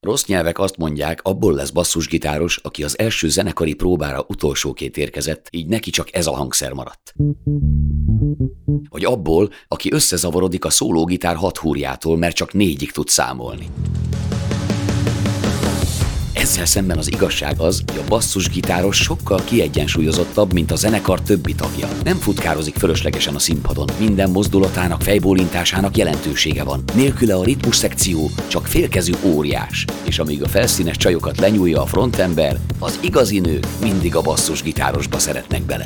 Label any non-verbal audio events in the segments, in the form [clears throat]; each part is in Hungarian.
Rossz nyelvek azt mondják, abból lesz basszusgitáros, aki az első zenekari próbára utolsóként érkezett, így neki csak ez a hangszer maradt. Vagy abból, aki összezavarodik a szólógitár hat húrjától, mert csak négyig tud számolni. Ezzel szemben az igazság az, hogy a basszusgitáros sokkal kiegyensúlyozottabb, mint a zenekar többi tagja. Nem futkározik fölöslegesen a színpadon, minden mozdulatának, fejbólintásának jelentősége van. Nélküle a ritmus szekció csak félkezű óriás, és amíg a felszínes csajokat lenyúlja a frontember, az igazi nők mindig a basszusgitárosba szeretnek bele.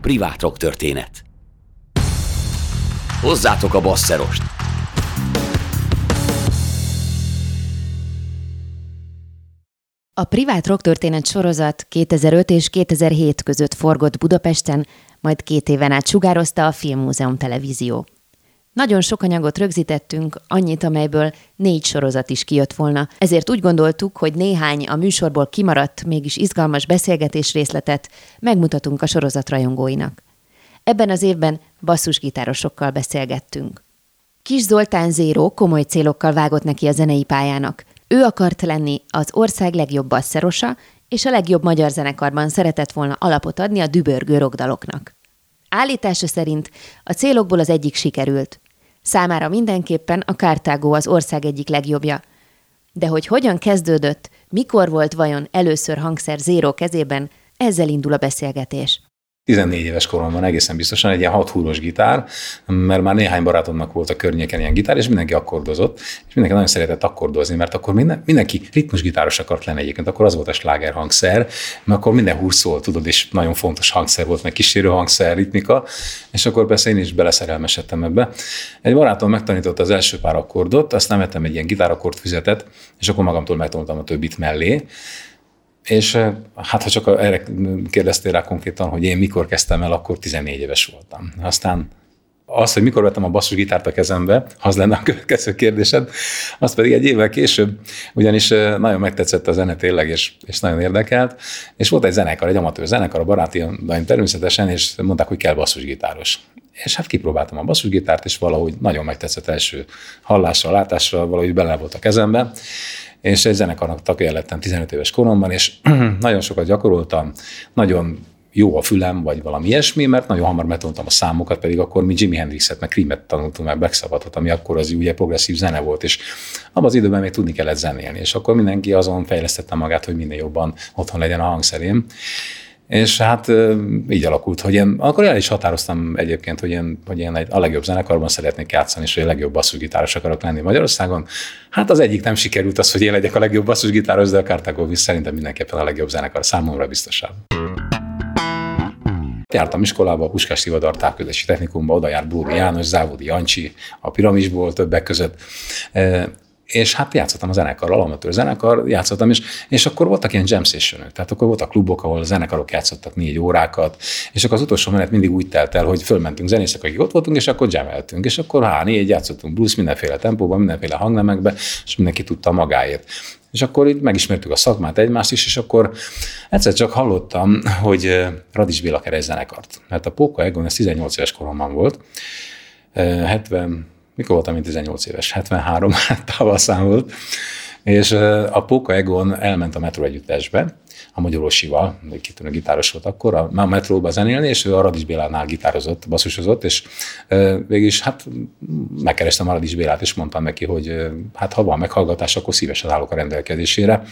Privát rock történet. Hozzátok a basszerost! A privát rocktörténet sorozat 2005 és 2007 között forgott Budapesten, majd két éven át sugározta a Filmmúzeum televízió. Nagyon sok anyagot rögzítettünk, annyit, amelyből négy sorozat is kijött volna, ezért úgy gondoltuk, hogy néhány a műsorból kimaradt, mégis izgalmas beszélgetés részletet megmutatunk a sorozat rajongóinak. Ebben az évben basszusgitárosokkal beszélgettünk. Kis Zoltán Zéró komoly célokkal vágott neki a zenei pályának. Ő akart lenni az ország legjobb basszerosa, és a legjobb magyar zenekarban szeretett volna alapot adni a dübörgő rogdaloknak. Állítása szerint a célokból az egyik sikerült. Számára mindenképpen a Kártágó az ország egyik legjobbja. De hogy hogyan kezdődött, mikor volt vajon először hangszer Zéró kezében, ezzel indul a beszélgetés. 14 éves koromban egészen biztosan egy ilyen hat húros gitár, mert már néhány barátomnak volt a környéken ilyen gitár, és mindenki akkordozott, és mindenki nagyon szeretett akkordozni, mert akkor minden, mindenki ritmusgitáros akart lenni egyébként, akkor az volt a sláger hangszer, mert akkor minden húr tudod, és nagyon fontos hangszer volt, meg kísérő hangszer, ritmika, és akkor persze én is beleszerelmesedtem ebbe. Egy barátom megtanította az első pár akkordot, aztán vettem egy ilyen gitárakkord füzetet, és akkor magamtól megtanultam a többit mellé, és hát ha csak erre kérdeztél rá konkrétan, hogy én mikor kezdtem el, akkor 14 éves voltam. Aztán az, hogy mikor vettem a basszusgitárt a kezembe, az lenne a következő kérdésed, az pedig egy évvel később, ugyanis nagyon megtetszett a zene tényleg, és, és nagyon érdekelt, és volt egy zenekar, egy amatőr zenekar, a baráti természetesen, és mondták, hogy kell basszusgitáros. És hát kipróbáltam a basszusgitárt, és valahogy nagyon megtetszett első hallásra, látásra, valahogy bele volt a kezembe, és egy zenekarnak tagja lettem 15 éves koromban, és [clears throat] nagyon sokat gyakoroltam, nagyon jó a fülem, vagy valami ilyesmi, mert nagyon hamar megtanultam a számokat, pedig akkor mi Jimi Hendrixet, meg Creamet tanultunk, meg Black Sabbathot, ami akkor az ugye progresszív zene volt, és abban az időben még tudni kellett zenélni, és akkor mindenki azon fejlesztette magát, hogy minél jobban otthon legyen a hangszerém. És hát így alakult, hogy én akkor el is határoztam egyébként, hogy én, hogy én a legjobb zenekarban szeretnék játszani, és hogy a legjobb basszusgitáros akarok lenni Magyarországon. Hát az egyik nem sikerült az, hogy én legyek a legjobb basszusgitáros, de a Cartago szerintem mindenképpen a legjobb zenekar számomra biztosabb. Jártam iskolába, a Puskás Tivadar Távközlési Technikumba, oda járt Bóri János, Závodi Jancsi, a Piramisból többek között és hát játszottam a zenekarral, amatőr zenekar, játszottam, és, és akkor voltak ilyen jam session tehát akkor voltak klubok, ahol zenekarok játszottak négy órákat, és akkor az utolsó menet mindig úgy telt el, hogy fölmentünk zenészek, akik ott voltunk, és akkor jameltünk, és akkor há, négy játszottunk blues mindenféle tempóban, mindenféle hangnemekbe, és mindenki tudta magáért. És akkor itt megismertük a szakmát egymást is, és akkor egyszer csak hallottam, hogy Radis Béla keres zenekart. Mert a Póka Egon, ez 18 éves koromban volt, 70, mikor voltam én 18 éves? 73 [laughs] tavaszán volt, és a Póka Egon elment a Metro együttesbe, a Magyarosival, kitűnő gitáros volt akkor, a metróba zenélni, és ő a Radis Bélánál gitározott, basszusozott, és végig is hát megkerestem a Radis Bélát, és mondtam neki, hogy hát ha van meghallgatás, akkor szívesen állok a rendelkezésére.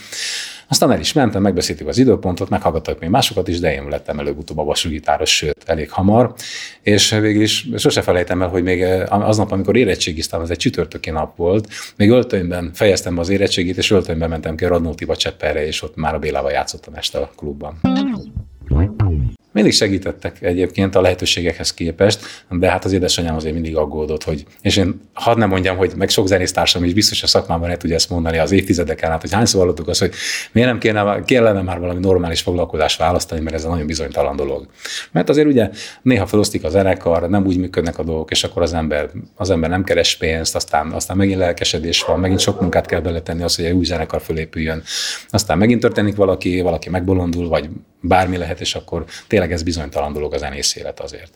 Aztán el is mentem, megbeszéltük az időpontot, meghallgattak még másokat is, de én lettem előbb-utóbb a bassúgitáros, sőt, elég hamar. És végül is sose felejtem el, hogy még aznap, amikor érettségiztem, az egy csütörtöki nap volt, még öltönyben fejeztem be az érettségét, és öltönyben mentem ki a Radnótiba Cseppelre, és ott már a Bélával játszottam este a klubban. Mindig segítettek egyébként a lehetőségekhez képest, de hát az édesanyám azért mindig aggódott, hogy, és én hadd nem mondjam, hogy meg sok zenésztársam is biztos a szakmában el tudja ezt mondani az évtizedeken át, hogy hányszor hallottuk azt, hogy miért nem kéne, kellene már valami normális foglalkozást választani, mert ez a nagyon bizonytalan dolog. Mert azért ugye néha felosztik a zenekar, nem úgy működnek a dolgok, és akkor az ember, az ember nem keres pénzt, aztán, aztán megint lelkesedés van, megint sok munkát kell beletenni az, hogy egy új zenekar fölépüljön. Aztán megint történik valaki, valaki megbolondul, vagy bármi lehet, és akkor tényleg ez bizonytalan dolog a zenész élet azért.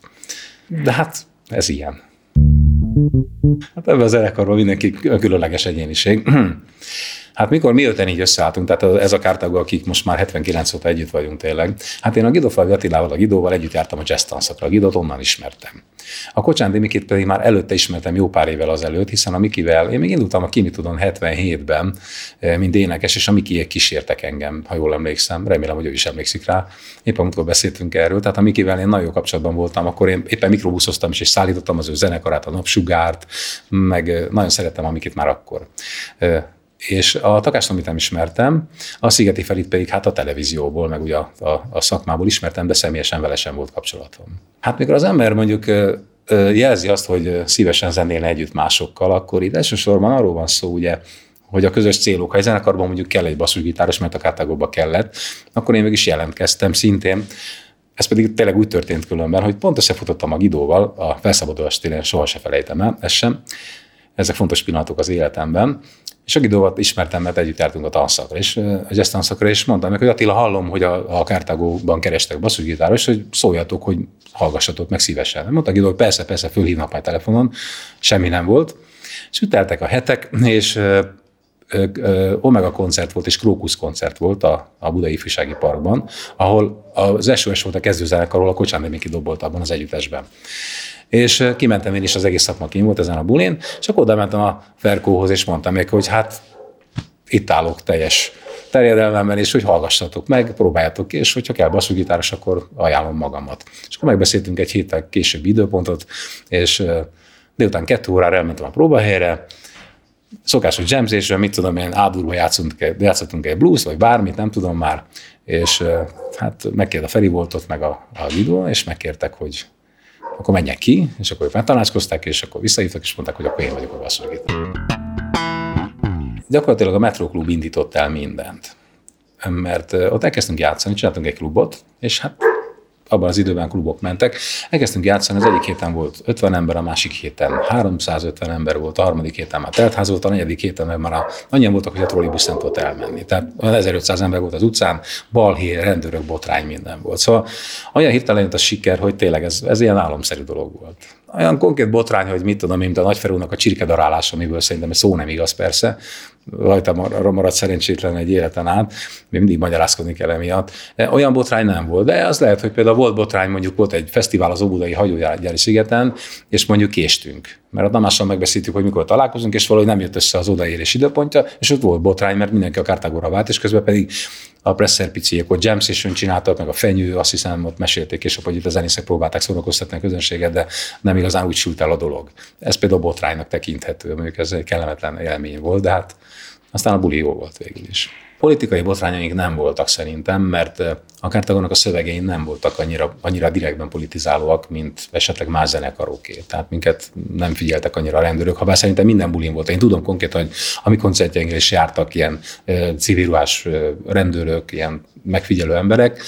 De hát ez ilyen. Hát ebben a zenekarban mindenki különleges egyéniség. [clears throat] Hát mikor mi öten így összeálltunk, tehát ez a kártágó, akik most már 79 óta együtt vagyunk tényleg, hát én a Guido Falvi Attilával, a Gidóval együtt jártam a jazz tanszakra, a Gidót onnan ismertem. A Kocsán Dimikit pedig már előtte ismertem jó pár évvel azelőtt, hiszen a Mikivel, én még indultam a Kimi tudom 77-ben, eh, mint énekes, és a Mikiek kísértek engem, ha jól emlékszem, remélem, hogy ő is emlékszik rá. Éppen amikor beszéltünk erről, tehát a Mikivel én nagyon jó kapcsolatban voltam, akkor én éppen mikrobuszoztam is, és szállítottam az ő zenekarát, a napsugárt, meg eh, nagyon szerettem a Mikit már akkor. És a Takást, amit nem ismertem, a Szigeti Felit pedig hát a televízióból, meg ugye a, a, a szakmából ismertem, de személyesen vele sem volt kapcsolatom. Hát mikor az ember mondjuk jelzi azt, hogy szívesen zenélne együtt másokkal, akkor itt elsősorban arról van szó, ugye, hogy a közös célok, ha egy zenekarban mondjuk kell egy basszusgitáros, mert a kártágóba kellett, akkor én meg is jelentkeztem szintén, ez pedig tényleg úgy történt különben, hogy pont összefutottam a Gidóval, a felszabadulás téren soha se felejtem el, ez sem. Ezek fontos pillanatok az életemben. És a Gidóval ismertem, mert együtt jártunk a tanszakra, és a jazz tanszakra, és mondtam meg, hogy Attila, hallom, hogy a, a Kártágóban kerestek basszusgitáros, hogy szóljatok, hogy hallgassatok meg szívesen. Mondta Gidó, hogy persze, persze, fölhívnak majd telefonon, semmi nem volt. És üteltek a hetek, és Omega koncert volt és Krókusz koncert volt a, a Budai Ifjúsági Parkban, ahol az SOS volt a kezdőzenekar, ahol a Kocsán Miki dobolt abban az együttesben. És kimentem én is, az egész szakma kim volt ezen a bulén, és akkor oda mentem a Ferkóhoz, és mondtam neki, hogy hát itt állok teljes terjedelmemben, és hogy hallgassatok meg, próbáljátok ki, és hogyha kell basszusgitáros, akkor ajánlom magamat. És akkor megbeszéltünk egy héttel később időpontot, és délután kettő órára elmentem a próbahelyre, szokásos jamzésről, mit tudom én, ádurba játszottunk, játszottunk egy blues, vagy bármit, nem tudom már, és hát megkért a Feri volt ott, meg a, a Guido, és megkértek, hogy akkor menjek ki, és akkor ők megtanácskozták, és akkor visszahívtak, és mondták, hogy akkor én vagyok a basszusgitár. Gyakorlatilag a Metro Klub indított el mindent. Mert ott elkezdtünk játszani, csináltunk egy klubot, és hát abban az időben klubok mentek. Elkezdtünk játszani, az egyik héten volt 50 ember, a másik héten 350 ember volt, a harmadik héten már teltház volt, a negyedik héten meg már annyian voltak, hogy a trollibusz nem tudott elmenni. Tehát 1500 ember volt az utcán, balhé, rendőrök, botrány, minden volt. Szóval olyan hirtelen jött a siker, hogy tényleg ez, ez ilyen álomszerű dolog volt olyan konkrét botrány, hogy mit tudom, mint a nagyferúnak a csirkedarálása, amiből szerintem szó nem igaz persze, rajta maradt szerencsétlen egy életen át, mindig magyarázkodni kell emiatt. Olyan botrány nem volt, de az lehet, hogy például volt botrány, mondjuk volt egy fesztivál az Óbudai hajógyári szigeten, és mondjuk késtünk. Mert a Tamással megbeszéltük, hogy mikor találkozunk, és valahogy nem jött össze az odaérés időpontja, és ott volt botrány, mert mindenki a Kártágóra vált, és közben pedig a Presser piciek ott jam session csináltak, meg a fenyő, azt hiszem ott mesélték, és hogy itt a zenészek próbálták szórakoztatni a közönséget, de nem igazán úgy sült el a dolog. Ez például botránynak tekinthető, mondjuk ez egy kellemetlen élmény volt, de hát aztán a buli jó volt végül is. Politikai botrányaink nem voltak szerintem, mert a Kártagonak a szövegei nem voltak annyira, annyira direktben politizálóak, mint esetleg más zenekaroké. Tehát minket nem figyeltek annyira a rendőrök, ha bár szerintem minden bulin volt. Én tudom konkrétan, hogy a mi koncertjeinkre is jártak ilyen civilruhás rendőrök, ilyen megfigyelő emberek,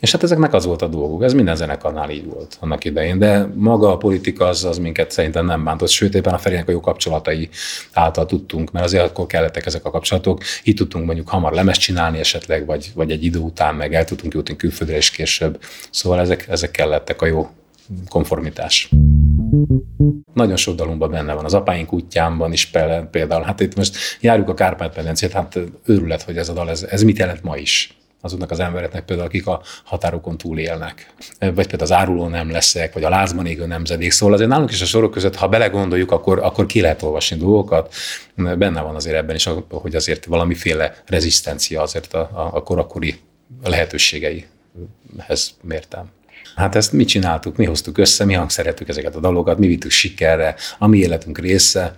és hát ezeknek az volt a dolguk, ez minden zenekarnál így volt annak idején, de maga a politika az, az minket szerintem nem bántott, sőt éppen a Ferének a jó kapcsolatai által tudtunk, mert azért akkor kellettek ezek a kapcsolatok, így tudtunk mondjuk hamar lemezt csinálni esetleg, vagy, vagy egy idő után meg el tudtunk jutni külföldre is később. Szóval ezek, ezek kellettek a jó konformitás. Nagyon sok dalomban benne van. Az apáink útjámban is például. Hát itt most járjuk a Kárpát-medencét, hát őrület, hogy ez a dal, ez, ez mit jelent ma is azoknak az embereknek például, akik a határokon túl élnek. Vagy például az áruló nem leszek, vagy a lázban égő nemzedék. Szóval azért nálunk is a sorok között, ha belegondoljuk, akkor, akkor ki lehet olvasni dolgokat. Benne van azért ebben is, hogy azért valamiféle rezisztencia azért a, a, a korakori lehetőségeihez mértem. Hát ezt mi csináltuk, mi hoztuk össze, mi hangszerettük ezeket a dalokat, mi vittük sikerre, a mi életünk része.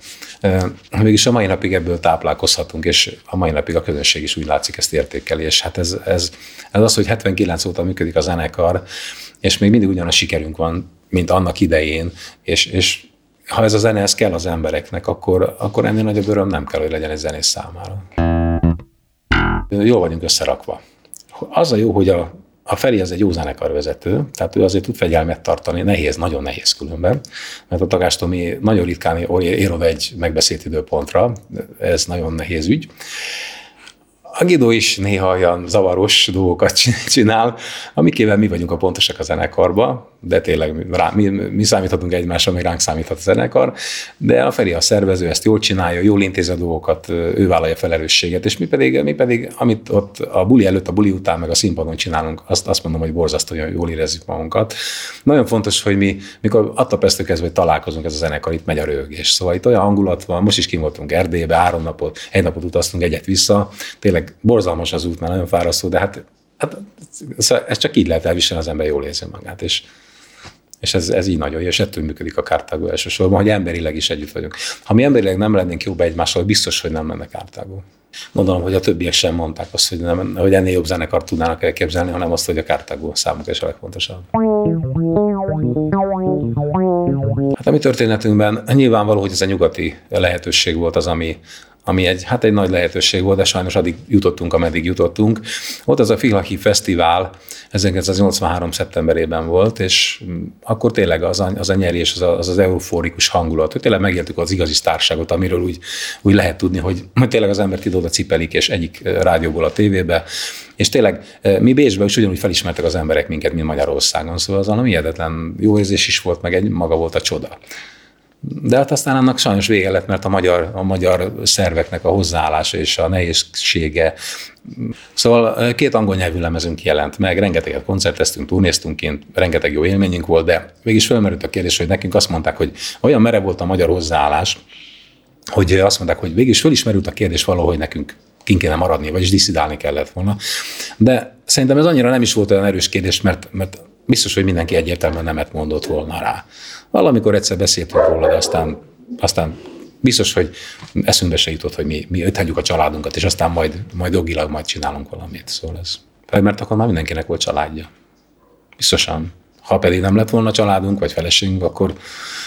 Mégis a mai napig ebből táplálkozhatunk, és a mai napig a közönség is úgy látszik ezt értékeli, és hát ez, ez, ez az, hogy 79 óta működik a zenekar, és még mindig ugyanaz sikerünk van, mint annak idején, és, és ha ez a zene ez kell az embereknek, akkor, akkor ennél nagyobb öröm nem kell, hogy legyen egy zenész számára. Jól vagyunk összerakva. Az a jó, hogy a a Feri az egy jó zenekarvezető, tehát ő azért tud fegyelmet tartani, nehéz, nagyon nehéz különben, mert a tagástomi nagyon ritkán ér oda egy megbeszélt időpontra, ez nagyon nehéz ügy. A Gidó is néha olyan zavaros dolgokat [laughs] csinál, amikével mi vagyunk a pontosak a zenekarba, de tényleg rá, mi, mi számíthatunk egymásra, még ránk számíthat a zenekar, de a Feri a szervező ezt jól csinálja, jól intéz a dolgokat, ő vállalja felelősséget, és mi pedig, mi pedig, amit ott a buli előtt, a buli után, meg a színpadon csinálunk, azt, azt mondom, hogy borzasztóan jól érezzük magunkat. Nagyon fontos, hogy mi, mikor attól persze kezdve, hogy találkozunk ez a zenekar, itt megy a rögés. Szóval itt olyan hangulat van, most is kim voltunk Erdélybe, három napot, egy napot utaztunk egyet vissza, tényleg borzalmas az út, már nagyon fárasztó, de hát, hát ez csak így lehet elviselni, az ember jól érzi magát, és és ez, ez így nagyon jó, és ettől működik a kártágó elsősorban, hogy emberileg is együtt vagyunk. Ha mi emberileg nem lennénk jóba egymással, biztos, hogy nem lenne kártágó. Gondolom, hogy a többiek sem mondták azt, hogy, nem, hogy ennél jobb zenekart tudnának elképzelni, hanem azt, hogy a kártágó számukra is a legfontosabb. Hát a mi történetünkben nyilvánvaló, hogy ez a nyugati lehetőség volt az, ami, ami egy, hát egy nagy lehetőség volt, de sajnos addig jutottunk, ameddig jutottunk. Ott az a Filhaki Fesztivál 1983. szeptemberében volt, és akkor tényleg az a, az a nyerés, az, a, az az euforikus hangulat, hogy tényleg megéltük az igazi sztárságot, amiről úgy, úgy lehet tudni, hogy, hogy tényleg az embert ide cipelik, és egyik rádióból a tévébe, és tényleg mi Bécsben is ugyanúgy felismertek az emberek minket, mint Magyarországon, szóval az valami hihetetlen jó érzés is volt, meg egy maga volt a csoda. De hát aztán annak sajnos vége lett, mert a magyar, a magyar szerveknek a hozzáállása és a nehézsége. Szóval két angol nyelvű lemezünk jelent meg, rengeteget koncerteztünk, turnéztunk kint, rengeteg jó élményünk volt, de mégis felmerült a kérdés, hogy nekünk azt mondták, hogy olyan mere volt a magyar hozzáállás, hogy azt mondták, hogy végig is fölismerült a kérdés valahogy nekünk kint kéne maradni, vagyis diszidálni kellett volna. De szerintem ez annyira nem is volt olyan erős kérdés, mert, mert biztos, hogy mindenki egyértelműen nemet mondott volna rá. Valamikor egyszer beszéltünk róla, de aztán, aztán biztos, hogy eszünkbe se jutott, hogy mi, mi hagyjuk a családunkat, és aztán majd, majd jogilag majd csinálunk valamit. Szóval ez, mert akkor már mindenkinek volt családja. Biztosan. Ha pedig nem lett volna családunk, vagy feleségünk, akkor,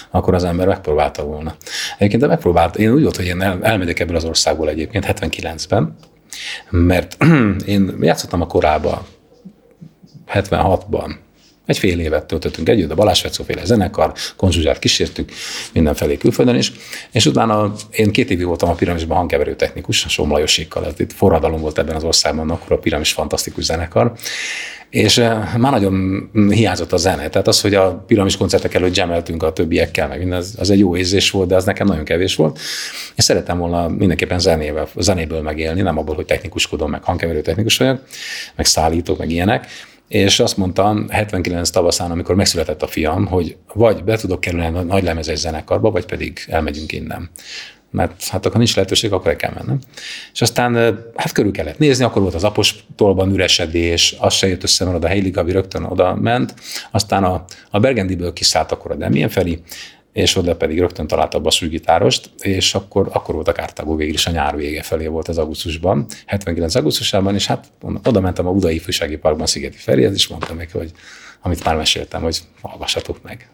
akkor az ember megpróbálta volna. Egyébként de megpróbált. Én úgy volt, hogy én el, elmegyek ebből az országból egyébként 79-ben, mert [clears throat] én játszottam a korábban, 76-ban, egy fél évet töltöttünk együtt, a Balázs féle zenekar, konzsuzsát kísértük mindenfelé külföldön is, és utána én két évig voltam a piramisban hangkeverő technikus, a Somlajosékkal, ez itt forradalom volt ebben az országban, akkor a piramis fantasztikus zenekar, és eh, már nagyon hiányzott a zene. Tehát az, hogy a piramis koncertek előtt gemeltünk a többiekkel, meg minden, az, az egy jó érzés volt, de az nekem nagyon kevés volt. És szerettem volna mindenképpen zenével, zenéből megélni, nem abból, hogy technikuskodom, meg hangkeverő technikus vagyok, meg szállítok, meg ilyenek és azt mondtam 79 tavaszán, amikor megszületett a fiam, hogy vagy be tudok kerülni a nagy lemezes zenekarba, vagy pedig elmegyünk innen. Mert hát akkor nincs lehetőség, akkor el kell mennem. És aztán hát körül kellett nézni, akkor volt az apostolban üresedés, az se jött össze, mert oda Heili Gabi rögtön oda ment. Aztán a, a Bergendiből kiszállt akkor a Demien Feri, és oda pedig rögtön találta a basszusgitárost, és akkor, akkor volt a Kártágó végül is a nyár vége felé volt az augusztusban, 79 augusztusában, és hát oda mentem a Budai Ifjúsági Parkban Szigeti Ferihez, és mondtam neki, hogy amit már meséltem, hogy hallgassatok meg.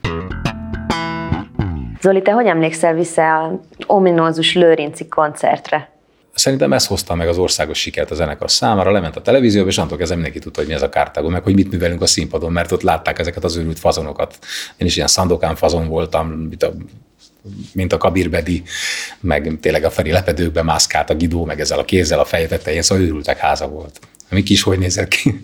Zoli, te hogy emlékszel vissza a ominózus Lőrinci koncertre? Szerintem ez hozta meg az országos sikert a zenekar számára, lement a televízióba, és antól kezdve mindenki tudta, hogy mi ez a kártágó, meg hogy mit művelünk a színpadon, mert ott látták ezeket az őrült fazonokat. Én is ilyen szandokán fazon voltam, mint a mint a Kabirbedi, meg tényleg a Feri lepedőkbe mászkált a Gidó, meg ezzel a kézzel a feje tetején, szóval őrültek háza volt. Mi kis hogy nézett ki.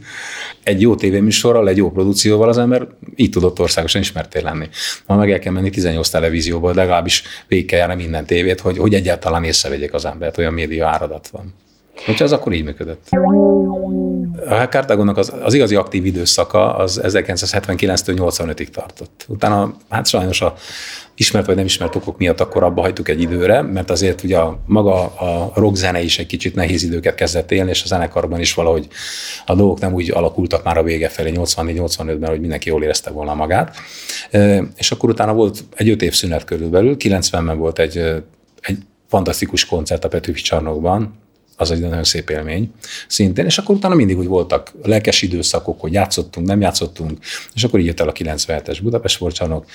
Egy jó tévéműsorral, egy jó produkcióval az ember így tudott országosan ismerté lenni. Ma meg el kell menni 18 televízióból, legalábbis végig kell járni minden tévét, hogy, hogy egyáltalán észrevegyék az embert, olyan média áradat van. Hogyha az akkor így működött. A Kártágónak az, az igazi aktív időszaka az 1979-től 85-ig tartott. Utána, hát sajnos a ismert vagy nem ismert okok miatt akkor abba hagytuk egy időre, mert azért ugye a, maga a rock zene is egy kicsit nehéz időket kezdett élni, és a zenekarban is valahogy a dolgok nem úgy alakultak már a vége felé 84-85-ben, hogy mindenki jól érezte volna magát. És akkor utána volt egy öt év szünet körülbelül, 90-ben volt egy, egy fantasztikus koncert a Petőfi csarnokban, az egy nagyon szép élmény szintén, és akkor utána mindig úgy voltak lelkes időszakok, hogy játszottunk, nem játszottunk, és akkor így jött el a 97-es Budapest Sportcsarnok,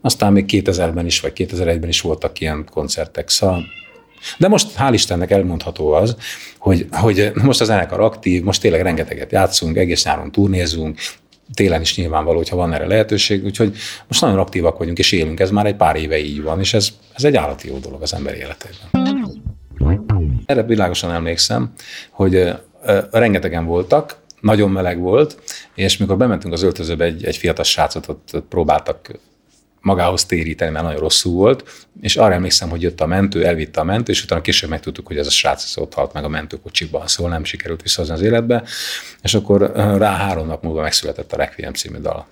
aztán még 2000-ben is, vagy 2001-ben is voltak ilyen koncertek, szóval de most hál' Istennek elmondható az, hogy, hogy most a zenekar aktív, most tényleg rengeteget játszunk, egész nyáron turnézunk, télen is nyilvánvaló, hogyha van erre lehetőség, úgyhogy most nagyon aktívak vagyunk, és élünk, ez már egy pár éve így van, és ez, ez egy állati jó dolog az ember életében. Erre világosan emlékszem, hogy rengetegen voltak, nagyon meleg volt, és mikor bementünk az öltözőbe, egy, egy fiatal srácot ott, próbáltak magához téríteni, mert nagyon rosszul volt, és arra emlékszem, hogy jött a mentő, elvitte a mentő, és utána később megtudtuk, hogy ez a srác ott halt meg a mentőkocsiban, szóval nem sikerült visszahozni az életbe, és akkor rá három nap múlva megszületett a Requiem című dal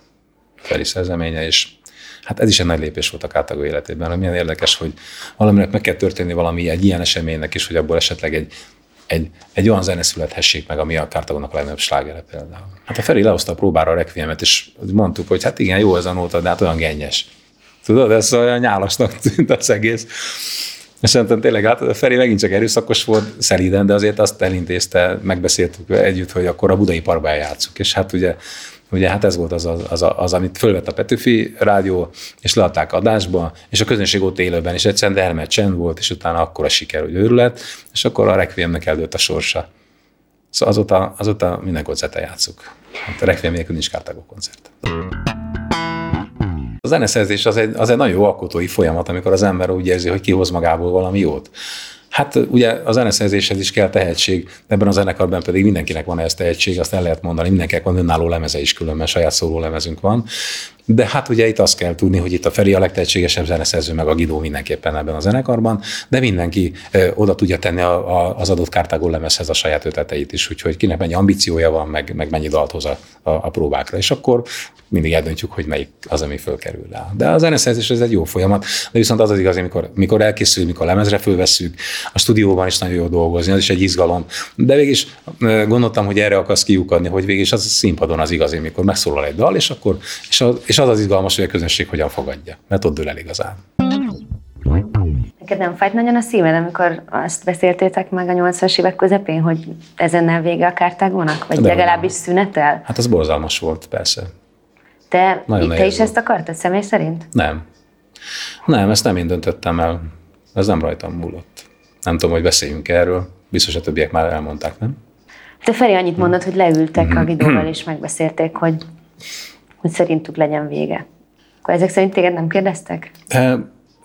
Feri szerzeménye, és hát ez is egy nagy lépés volt a Kártágó életében, hogy milyen érdekes, hogy valaminek meg kell történni valami egy ilyen eseménynek is, hogy abból esetleg egy egy, egy olyan zene születhessék meg, ami a Kártagónak a legnagyobb slágere például. Hát a Feri lehozta a próbára a Requiemet, és mondtuk, hogy hát igen, jó ez a nóta, de hát olyan gennyes. Tudod, ez olyan nyálasnak tűnt az egész. És szerintem tényleg, hát a Feri megint csak erőszakos volt, szelíden, de azért azt elintézte, megbeszéltük együtt, hogy akkor a budai parkban játszuk. És hát ugye Ugye hát ez volt az, az, az, az amit fölvett a Petőfi rádió, és leadták adásba, és a közönség ott élőben, és egyszerűen dermed csend volt, és utána akkor a siker, hogy őrület, és akkor a Requiemnek eldőtt a sorsa. Szóval azóta, azóta minden koncerten játszuk. Hát a Requiem nélkül nincs kártágó koncert. A zeneszerzés az egy, az egy nagyon jó alkotói folyamat, amikor az ember úgy érzi, hogy kihoz magából valami jót. Hát ugye a zeneszerzéshez is kell tehetség, ebben a zenekarban pedig mindenkinek van ez tehetség, azt el lehet mondani, mindenkinek van önálló lemeze is, különben saját szóló lemezünk van. De hát ugye itt azt kell tudni, hogy itt a Feri a legtehetségesebb zeneszerző, meg a Gidó mindenképpen ebben a zenekarban, de mindenki ö, oda tudja tenni a, a, az adott kártágó lemezhez a saját ötleteit is, úgyhogy kinek mennyi ambíciója van, meg, meg mennyi dalt hoz a, a, a próbákra. És akkor mindig eldöntjük, hogy melyik az, ami fölkerül rá. De a zeneszerzés ez egy jó folyamat, de viszont az az igaz, amikor, mikor elkészül, mikor lemezre fölvesszük, a stúdióban is nagyon jó dolgozni, az is egy izgalom. De végig is gondoltam, hogy erre akarsz kiukadni, hogy végig is az a színpadon az igazi, mikor megszólal egy dal, és akkor és az, és az az izgalmas, hogy a közönség hogyan fogadja, mert ott dől el igazán. Neked nem fájt nagyon a szíved, amikor azt beszéltétek meg a 80-as évek közepén, hogy ezennel vége a kártágónak? Vagy De legalábbis szünetel? Hát az borzalmas volt, persze. Te, Nagyon te is ezt akartad személy szerint? Nem. Nem, ezt nem én döntöttem el. Ez nem rajtam múlott. Nem tudom, hogy beszéljünk erről. Biztos a többiek már elmondták, nem? Te Feri annyit mondod, hogy leültek a Gidóval és megbeszélték, hogy, hogy szerintük legyen vége. Akkor ezek szerint téged nem kérdeztek?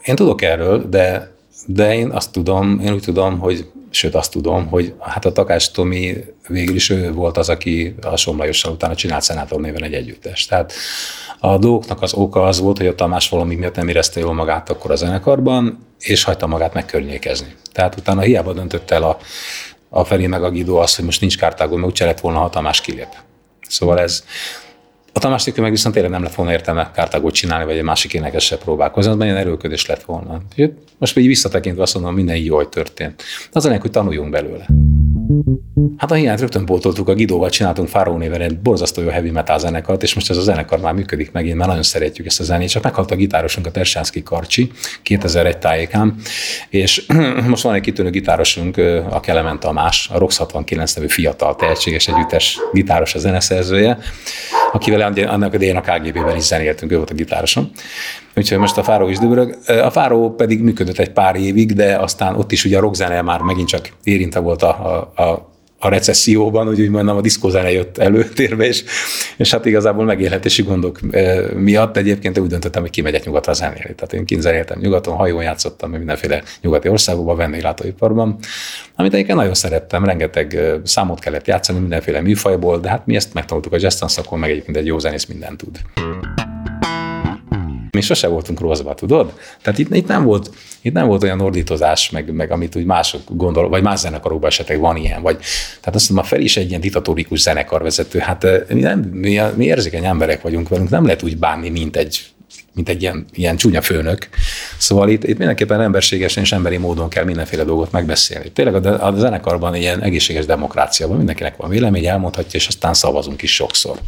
Én tudok erről, de, de én azt tudom, én úgy tudom, hogy sőt azt tudom, hogy hát a Takás Tomi végül is ő volt az, aki a Somlajossal utána csinált Szenátor néven egy együttest. Tehát a dolgoknak az oka az volt, hogy a Tamás valami miatt nem érezte jól magát akkor a zenekarban, és hagyta magát megkörnyékezni. Tehát utána hiába döntött el a, a Feri meg a Guido azt, hogy most nincs kártágon, mert úgyse lett volna, ha Tamás kilép. Szóval ez, a Tamás meg viszont tényleg nem lett volna értelme kártágot csinálni, vagy egy másik énekessel próbálkozni, az ilyen erőködés lett volna. Most így visszatekintve azt mondom, minden jó, hogy történt. Az a hogy tanuljunk belőle. Hát a hiányt rögtön pótoltuk, a Gidóval csináltunk Fáró néven egy borzasztó jó heavy metal zenekart, és most ez a zenekar már működik megint, mert nagyon szeretjük ezt a zenét, csak meghalt a gitárosunk, a Tersánszki Karcsi 2001 tájékán, és [clears throat] most van egy kitűnő gitárosunk, a Kelement Tamás, a Rox 69 nevű fiatal, tehetséges együttes gitáros a zeneszerzője, akivel annak idején a KGB-ben is zenéltünk, ő volt a gitárosom. Úgyhogy most a Fáró is dübörög. A Fáró pedig működött egy pár évig, de aztán ott is ugye a rockzene már megint csak érinte volt a, a, a a recesszióban, úgy, úgy mondom, a diszkózene jött előtérbe, és, és hát igazából megélhetési gondok miatt egyébként úgy döntöttem, hogy kimegyek nyugatra zenélni. Tehát én kint zenéltem nyugaton, hajón játszottam mindenféle nyugati országokban, vendéglátóiparban, amit egyébként nagyon szerettem, rengeteg számot kellett játszani mindenféle műfajból, de hát mi ezt megtanultuk a jazz szakon, meg egyébként egy jó zenész mindent tud. Mi sose voltunk rosszba, tudod? Tehát itt, itt, nem volt, itt nem volt olyan ordítozás, meg, meg amit úgy mások gondol, vagy más zenekarokban esetleg van ilyen, vagy tehát azt mondom, a Feri is egy ilyen diktatórikus zenekarvezető, hát mi, nem, mi, mi érzékeny emberek vagyunk velünk, nem lehet úgy bánni, mint egy mint egy ilyen, ilyen csúnya főnök. Szóval itt, itt mindenképpen emberségesen és emberi módon kell mindenféle dolgot megbeszélni. Tényleg a, a zenekarban ilyen egészséges demokrácia van, mindenkinek van vélemény, elmondhatja, és aztán szavazunk is sokszor.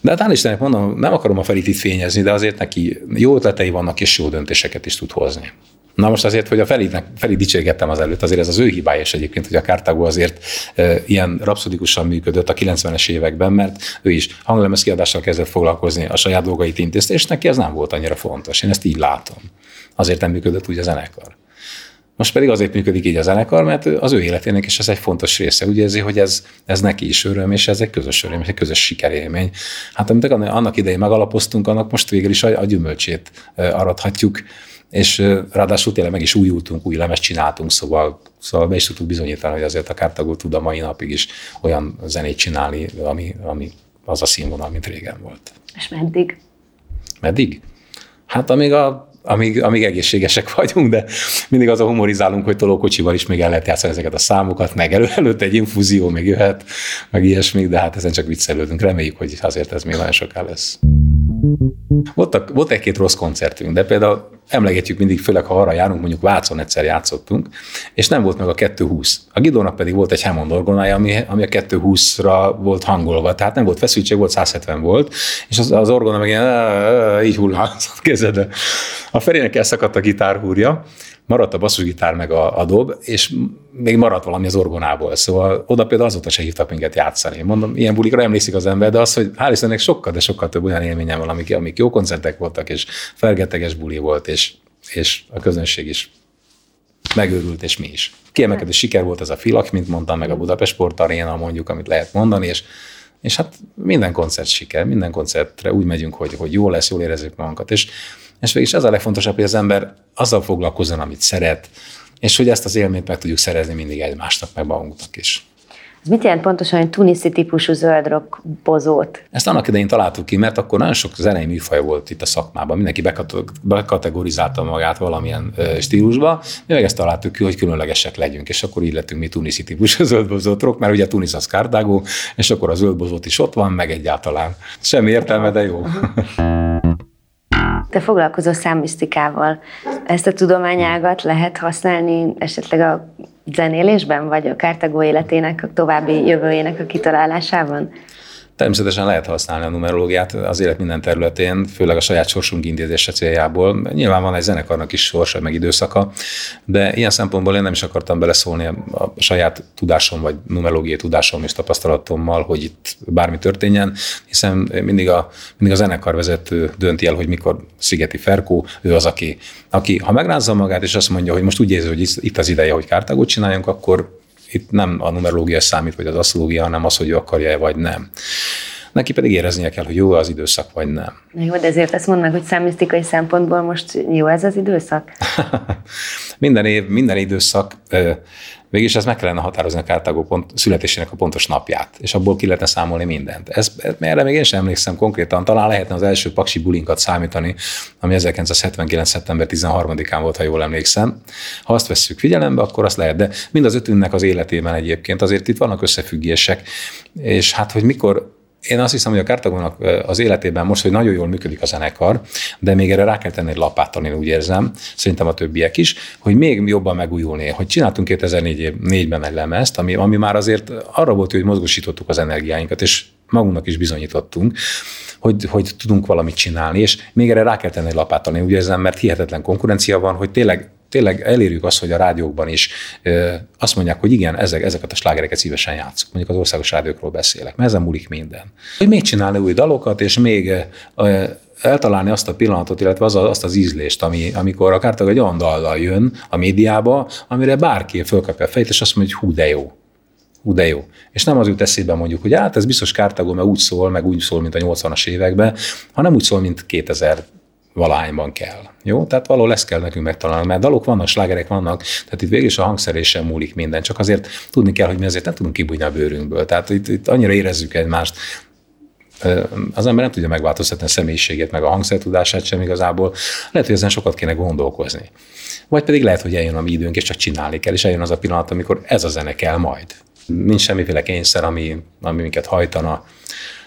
De hát Istennek mondom, nem akarom a Ferit itt fényezni, de azért neki jó ötletei vannak, és jó döntéseket is tud hozni. Na most azért, hogy a Felidnek, Feli dicsérgettem az előtt, azért ez az ő hibája is egyébként, hogy a Kártágó azért e, ilyen rapszodikusan működött a 90-es években, mert ő is hanglemez kiadással kezdett foglalkozni, a saját dolgait intézte, és neki ez nem volt annyira fontos. Én ezt így látom. Azért nem működött úgy a zenekar. Most pedig azért működik így a zenekar, mert az ő életének is ez egy fontos része. Úgy érzi, hogy ez, ez neki is öröm, és ez egy közös öröm, egy közös sikerélmény. Hát amit annak idején megalapoztunk, annak most végül is a, a gyümölcsét arathatjuk. és ráadásul tényleg meg is újultunk, új lemezt csináltunk, szóval, szóval be is tudtuk bizonyítani, hogy azért a Kártagó tud a mai napig is olyan zenét csinálni, ami, ami az a színvonal, mint régen volt. És meddig? Meddig? Hát amíg a amíg, amíg egészségesek [laughs] vagyunk, de mindig az a humorizálunk, hogy tolókocsival is még el lehet játszani ezeket a számokat, meg elő, előtt egy infúzió még jöhet, meg ilyesmi, de hát ezen csak viccelődünk. Reméljük, hogy azért ez még nagyon soká lesz. Voltak, volt egy-két rossz koncertünk, de például emlegetjük mindig, főleg ha arra járunk, mondjuk Vácon egyszer játszottunk, és nem volt meg a 220. A Gidónak pedig volt egy Hammond orgonája, ami, ami a 220-ra volt hangolva, tehát nem volt feszültség, volt 170 volt, és az, az orgona meg ilyen, így hullázott [laughs] kezedbe. A Ferének elszakadt a gitárhúrja, maradt a basszusgitár meg a, a dob, és még maradt valami az orgonából. Szóval oda például azóta se hívtak minket játszani. Mondom, ilyen bulikra emlékszik az ember, de az, hogy hál' Istennek sokkal, de sokkal több olyan élményem van, amik, amik jó koncertek voltak, és felgeteges buli volt, és, és a közönség is megőrült, és mi is. Kiemelkedő siker volt ez a Filak, mint mondtam, meg a Budapest Sport Arena, mondjuk, amit lehet mondani, és és hát minden koncert siker, minden koncertre úgy megyünk, hogy, hogy jó lesz, jól érezzük magunkat. És és végig ez a legfontosabb, hogy az ember azzal foglalkozzon, amit szeret, és hogy ezt az élményt meg tudjuk szerezni mindig egymásnak, meg magunknak is. Ez mit jelent pontosan egy tuniszi típusú zöldrock bozót? Ezt annak idején találtuk ki, mert akkor nagyon sok zenei műfaj volt itt a szakmában. Mindenki bekategorizálta magát valamilyen stílusba. Mi meg ezt találtuk ki, hogy különlegesek legyünk, és akkor így lettünk mi tuniszi típusú [laughs] zöldbozót rock, mert ugye Tunis az Kárdágó, és akkor a zöldbozót is ott van, meg egyáltalán. Semmi értelme, de jó. [laughs] Te foglalkozol számmisztikával. Ezt a tudományágat lehet használni esetleg a zenélésben, vagy a kártagó életének, a további jövőjének a kitalálásában? Természetesen lehet használni a numerológiát az élet minden területén, főleg a saját sorsunk intézése céljából. Nyilván van egy zenekarnak is sorsa, meg időszaka, de ilyen szempontból én nem is akartam beleszólni a saját tudásom, vagy numerológiai tudásom és tapasztalatommal, hogy itt bármi történjen, hiszen mindig a, mindig a zenekar vezető dönti el, hogy mikor Szigeti Ferkó, ő az, aki, aki ha megrázza magát, és azt mondja, hogy most úgy érzi, hogy itt az ideje, hogy kártágot csináljunk, akkor itt nem a numerológia számít, vagy az asztrológia, hanem az, hogy ő akarja-e, vagy nem. Neki pedig éreznie kell, hogy jó az időszak, vagy nem. Jó, de ezért ezt mondd meg, hogy számisztikai szempontból most jó ez az időszak? [laughs] minden év, minden időszak Végülis ez meg kellene határozni a kártágó pont, születésének a pontos napját, és abból ki lehetne számolni mindent. Ez, erre még én sem emlékszem konkrétan, talán lehetne az első paksi bulinkat számítani, ami 1979. szeptember 13-án volt, ha jól emlékszem. Ha azt vesszük figyelembe, akkor azt lehet, de mind az ötünknek az életében egyébként azért itt vannak összefüggések, és hát, hogy mikor én azt hiszem, hogy a Kártagónak az életében most, hogy nagyon jól működik a zenekar, de még erre rá kell tenni egy lapáttal, én úgy érzem, szerintem a többiek is, hogy még jobban megújulni. Hogy csináltunk 2004-ben egy lemezt, ami, ami már azért arra volt, hogy mozgósítottuk az energiáinkat, és magunknak is bizonyítottunk, hogy, hogy tudunk valamit csinálni, és még erre rá kell tenni egy lapáttal, én úgy érzem, mert hihetetlen konkurencia van, hogy tényleg tényleg elérjük azt, hogy a rádiókban is azt mondják, hogy igen, ezek, ezeket a slágereket szívesen játszunk. Mondjuk az országos rádiókról beszélek, mert ezen múlik minden. Hogy még csinálni új dalokat, és még eltalálni azt a pillanatot, illetve az, azt az ízlést, ami, amikor akár egy olyan dallal jön a médiába, amire bárki fölkapja a fejét, és azt mondja, hogy hú, de jó. Hú, de jó. És nem az jut eszébe mondjuk, hogy hát ez biztos Kártagó, mert úgy szól, meg úgy szól, mint a 80-as években, hanem úgy szól, mint 2000 valahányban kell. Jó? Tehát való lesz kell nekünk megtalálni, mert dalok vannak, slágerek vannak, tehát itt végül is a hangszerésen múlik minden, csak azért tudni kell, hogy mi azért nem tudunk kibújni a bőrünkből. Tehát itt, itt annyira érezzük egymást, az ember nem tudja megváltoztatni a személyiségét, meg a hangszertudását sem igazából. Lehet, hogy ezen sokat kéne gondolkozni. Vagy pedig lehet, hogy eljön a mi időnk, és csak csinálni kell, és eljön az a pillanat, amikor ez a zene kell majd. Nincs semmiféle kényszer, ami, ami minket hajtana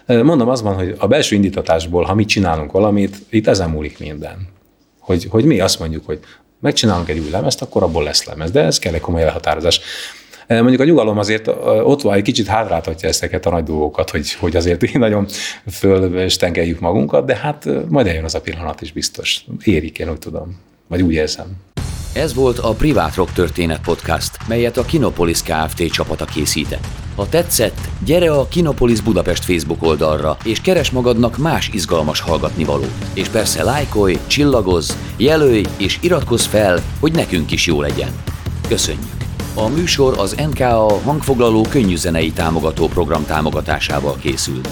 Mondom, az van, hogy a belső indítatásból, ha mi csinálunk valamit, itt ezen múlik minden. Hogy, hogy mi azt mondjuk, hogy megcsinálunk egy új lemezt, akkor abból lesz lemez. De ez kell egy komoly elhatározás. Mondjuk a nyugalom azért ott van, egy kicsit hátráltatja ezeket a nagy dolgokat, hogy, hogy azért [laughs] nagyon fölstengeljük magunkat, de hát majd eljön az a pillanat is biztos. Érik, én úgy tudom. Vagy úgy érzem. Ez volt a Privát Rock Történet Podcast, melyet a Kinopolis Kft. csapata készített. Ha tetszett, gyere a Kinopolis Budapest Facebook oldalra, és keres magadnak más izgalmas hallgatnivalót. És persze lájkolj, csillagozz, jelölj és iratkozz fel, hogy nekünk is jó legyen. Köszönjük! A műsor az NKA hangfoglaló könnyűzenei támogató program támogatásával készült.